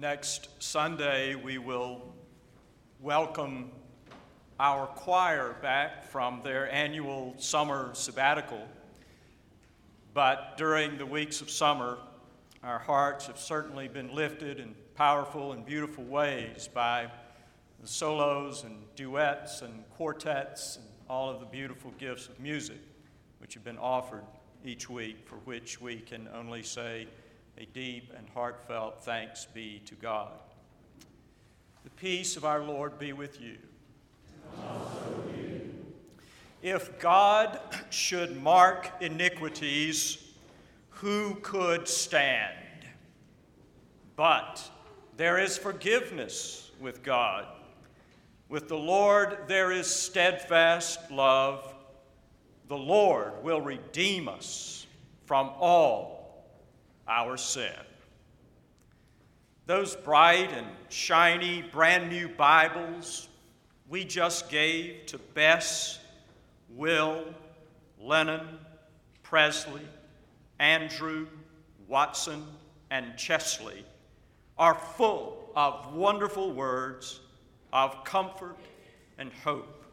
Next Sunday, we will welcome our choir back from their annual summer sabbatical. But during the weeks of summer, our hearts have certainly been lifted in powerful and beautiful ways by the solos and duets and quartets and all of the beautiful gifts of music which have been offered each week, for which we can only say, a deep and heartfelt thanks be to God. The peace of our Lord be with you. If God should mark iniquities, who could stand? But there is forgiveness with God. With the Lord there is steadfast love. The Lord will redeem us from all our sin. Those bright and shiny, brand new Bibles we just gave to Bess, Will, Lennon, Presley, Andrew, Watson, and Chesley are full of wonderful words of comfort and hope.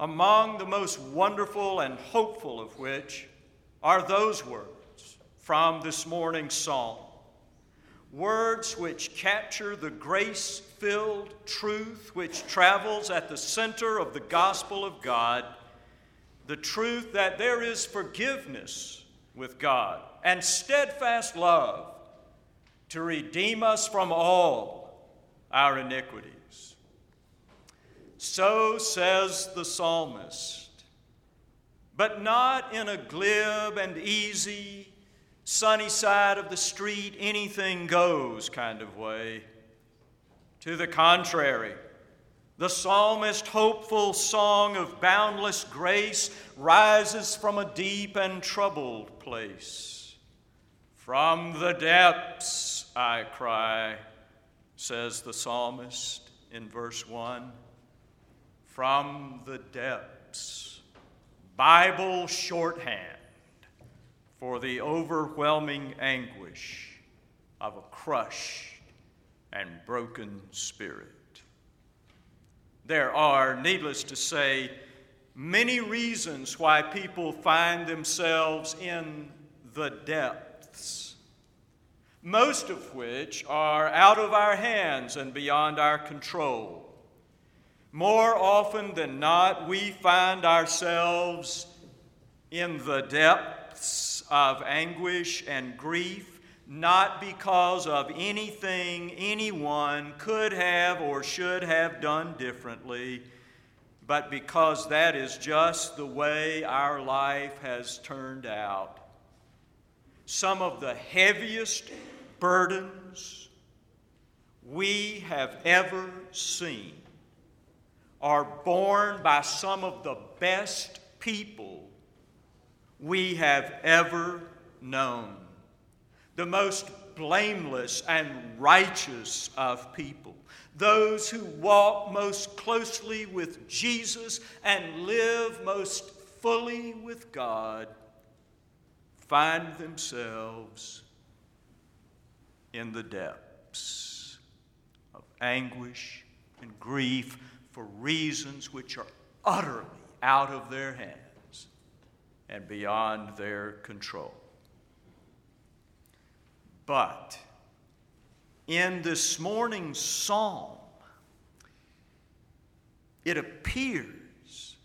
Among the most wonderful and hopeful of which are those words from this morning's psalm. Words which capture the grace filled truth which travels at the center of the gospel of God the truth that there is forgiveness with God and steadfast love to redeem us from all our iniquities. So says the psalmist, but not in a glib and easy sunny side of the street, anything goes kind of way. To the contrary, the psalmist's hopeful song of boundless grace rises from a deep and troubled place. From the depths I cry, says the psalmist in verse 1. From the depths. Bible shorthand for the overwhelming anguish of a crushed and broken spirit. There are, needless to say, many reasons why people find themselves in the depths, most of which are out of our hands and beyond our control. More often than not, we find ourselves in the depths of anguish and grief, not because of anything anyone could have or should have done differently, but because that is just the way our life has turned out. Some of the heaviest burdens we have ever seen are borne by some of the best people we have ever known. The most blameless and righteous of people. Those who walk most closely with Jesus and live most fully with God find themselves in the depths of anguish and grief for reasons which are utterly out of their hands and beyond their control. But in this morning's psalm, it appears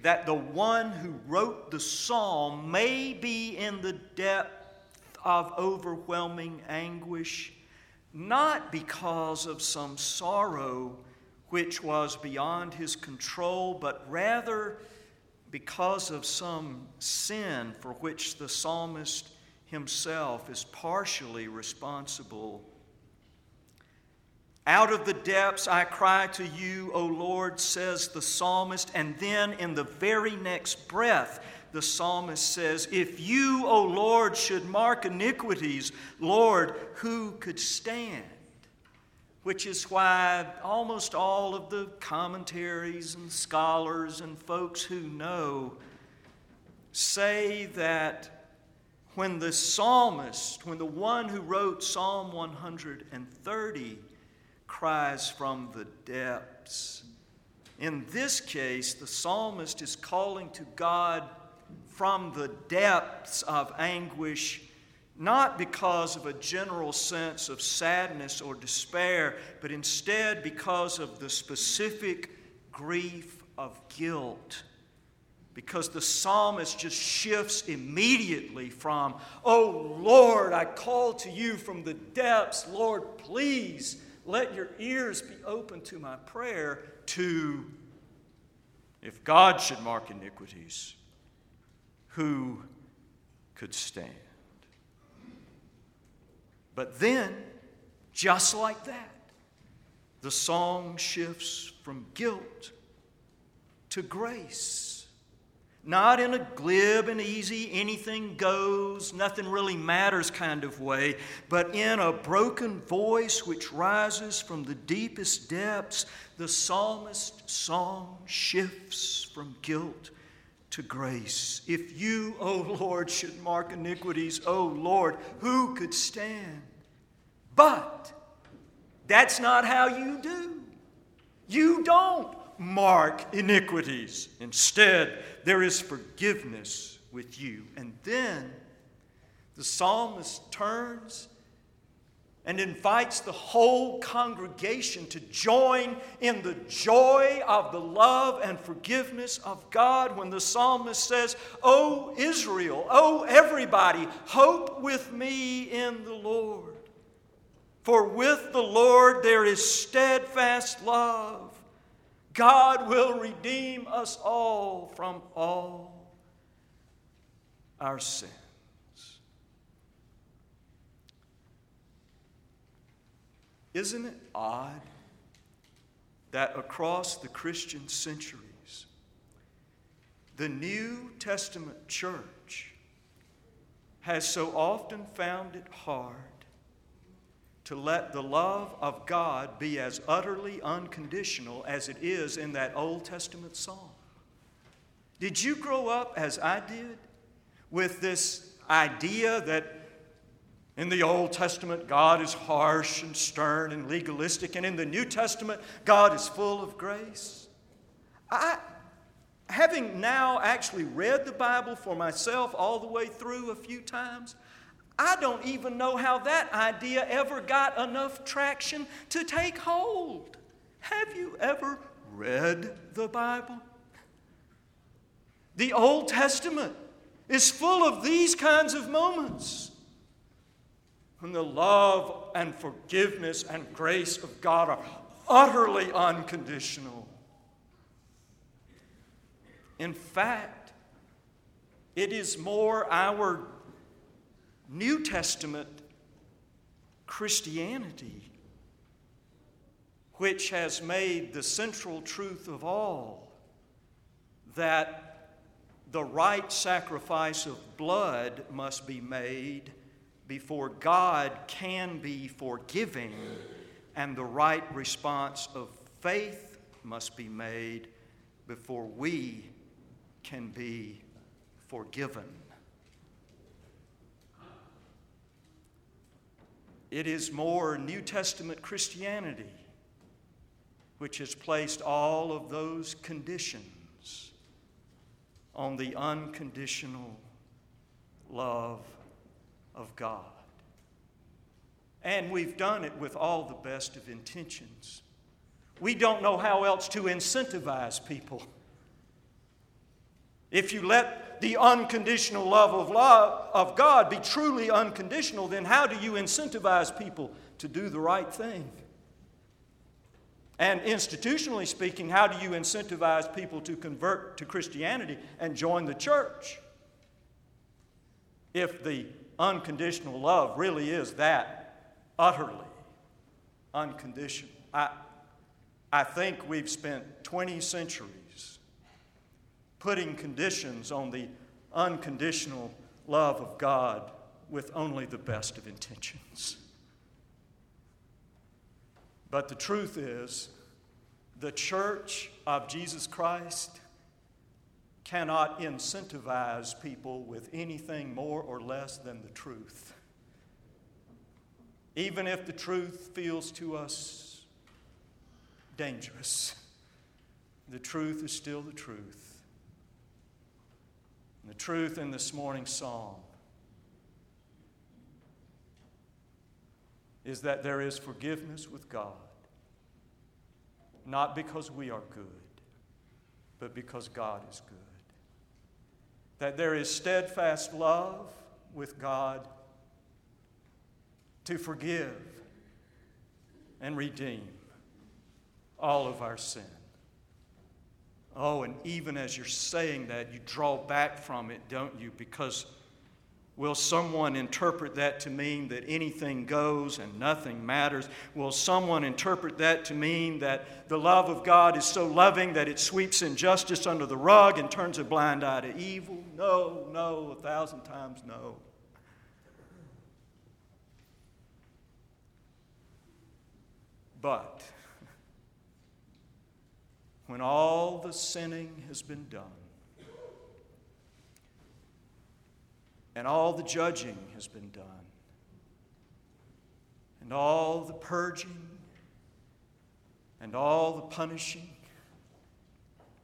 that the one who wrote the psalm may be in the depth of overwhelming anguish, not because of some sorrow which was beyond his control, but rather because of some sin for which the psalmist himself is partially responsible. Out of the depths I cry to you, O Lord, says the psalmist. And then in the very next breath, the psalmist says, If you, O Lord, should mark iniquities, Lord, who could stand? Which is why almost all of the commentaries and scholars and folks who know say that when the psalmist, when the one who wrote Psalm 130 cries from the depths. In this case, the psalmist is calling to God from the depths of anguish, not because of a general sense of sadness or despair, but instead because of the specific grief of guilt because the psalmist just shifts immediately from, Oh Lord, I call to you from the depths. Lord, please let your ears be open to my prayer, to, if God should mark iniquities, who could stand? But then, just like that, the song shifts from guilt to grace. Not in a glib and easy, anything goes, nothing really matters kind of way, but in a broken voice which rises from the deepest depths, the psalmist's song shifts from guilt to grace. If you, O Lord, should mark iniquities, O Lord, who could stand? But that's not how you do. You don't mark iniquities. Instead, there is forgiveness with you. And then the psalmist turns and invites the whole congregation to join in the joy of the love and forgiveness of God when the psalmist says, Oh, Israel, oh, everybody, hope with me in the Lord. For with the Lord there is steadfast love God will redeem us all from all our sins. Isn't it odd that across the Christian centuries, the New Testament church has so often found it hard to let the love of God be as utterly unconditional as it is in that Old Testament song. Did you grow up as I did with this idea that in the Old Testament God is harsh and stern and legalistic, and in the New Testament God is full of grace? I, having now actually read the Bible for myself all the way through a few times, I don't even know how that idea ever got enough traction to take hold. Have you ever read the Bible? The Old Testament is full of these kinds of moments when the love and forgiveness and grace of God are utterly unconditional. In fact, it is more our New Testament Christianity, which has made the central truth of all that the right sacrifice of blood must be made before God can be forgiving, and the right response of faith must be made before we can be forgiven. It is more New Testament Christianity which has placed all of those conditions on the unconditional love of God. And we've done it with all the best of intentions. We don't know how else to incentivize people. If you let the unconditional love of, love of God be truly unconditional, then how do you incentivize people to do the right thing? And institutionally speaking, how do you incentivize people to convert to Christianity and join the church? If the unconditional love really is that utterly unconditional. I, I think we've spent 20 centuries putting conditions on the unconditional love of God with only the best of intentions. But the truth is, the church of Jesus Christ cannot incentivize people with anything more or less than the truth. Even if the truth feels to us dangerous, the truth is still the truth. And the truth in this morning's psalm is that there is forgiveness with God, not because we are good, but because God is good. That there is steadfast love with God to forgive and redeem all of our sin. Oh, and even as you're saying that, you draw back from it, don't you? Because will someone interpret that to mean that anything goes and nothing matters? Will someone interpret that to mean that the love of God is so loving that it sweeps injustice under the rug and turns a blind eye to evil? No, no, a thousand times no. But when all the sinning has been done, and all the judging has been done, and all the purging, and all the punishing,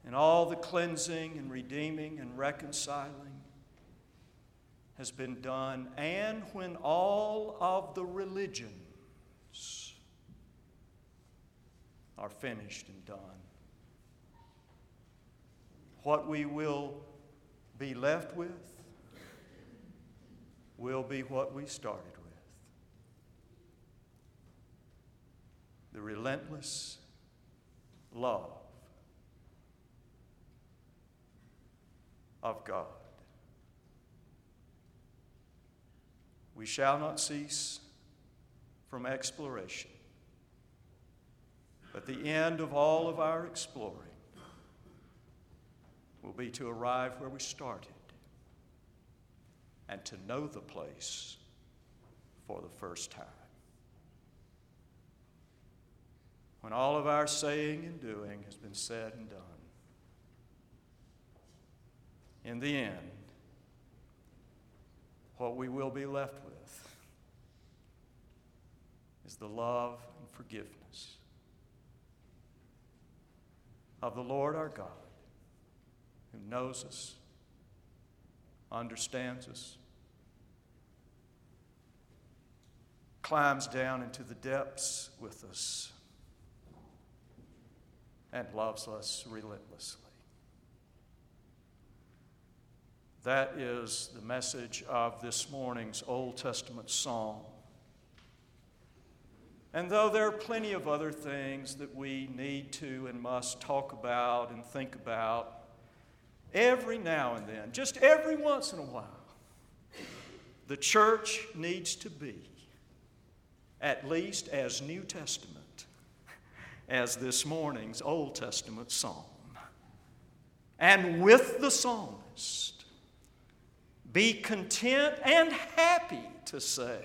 and all the cleansing and redeeming and reconciling has been done, and when all of the religions are finished and done. What we will be left with will be what we started with the relentless love of God. We shall not cease from exploration. But the end of all of our exploring will be to arrive where we started and to know the place for the first time. When all of our saying and doing has been said and done, in the end, what we will be left with is the love and forgiveness of the Lord our God, who knows us, understands us, climbs down into the depths with us, and loves us relentlessly. That is the message of this morning's Old Testament psalm. And though there are plenty of other things that we need to and must talk about and think about, every now and then, just every once in a while, the church needs to be at least as New Testament as this morning's Old Testament psalm. And with the psalmist, be content and happy to say,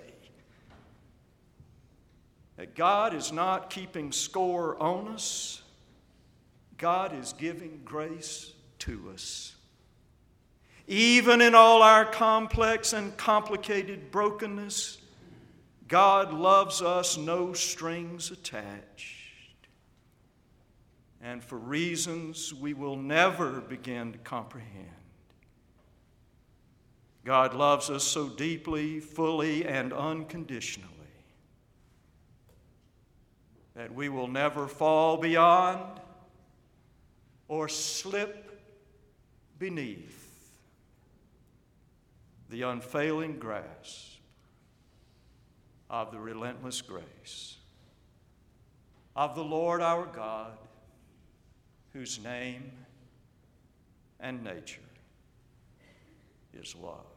that God is not keeping score on us, God is giving grace to us. Even in all our complex and complicated brokenness, God loves us, no strings attached. And for reasons we will never begin to comprehend, God loves us so deeply, fully, and unconditionally that we will never fall beyond or slip beneath the unfailing grasp of the relentless grace of the Lord our God, whose name and nature is love.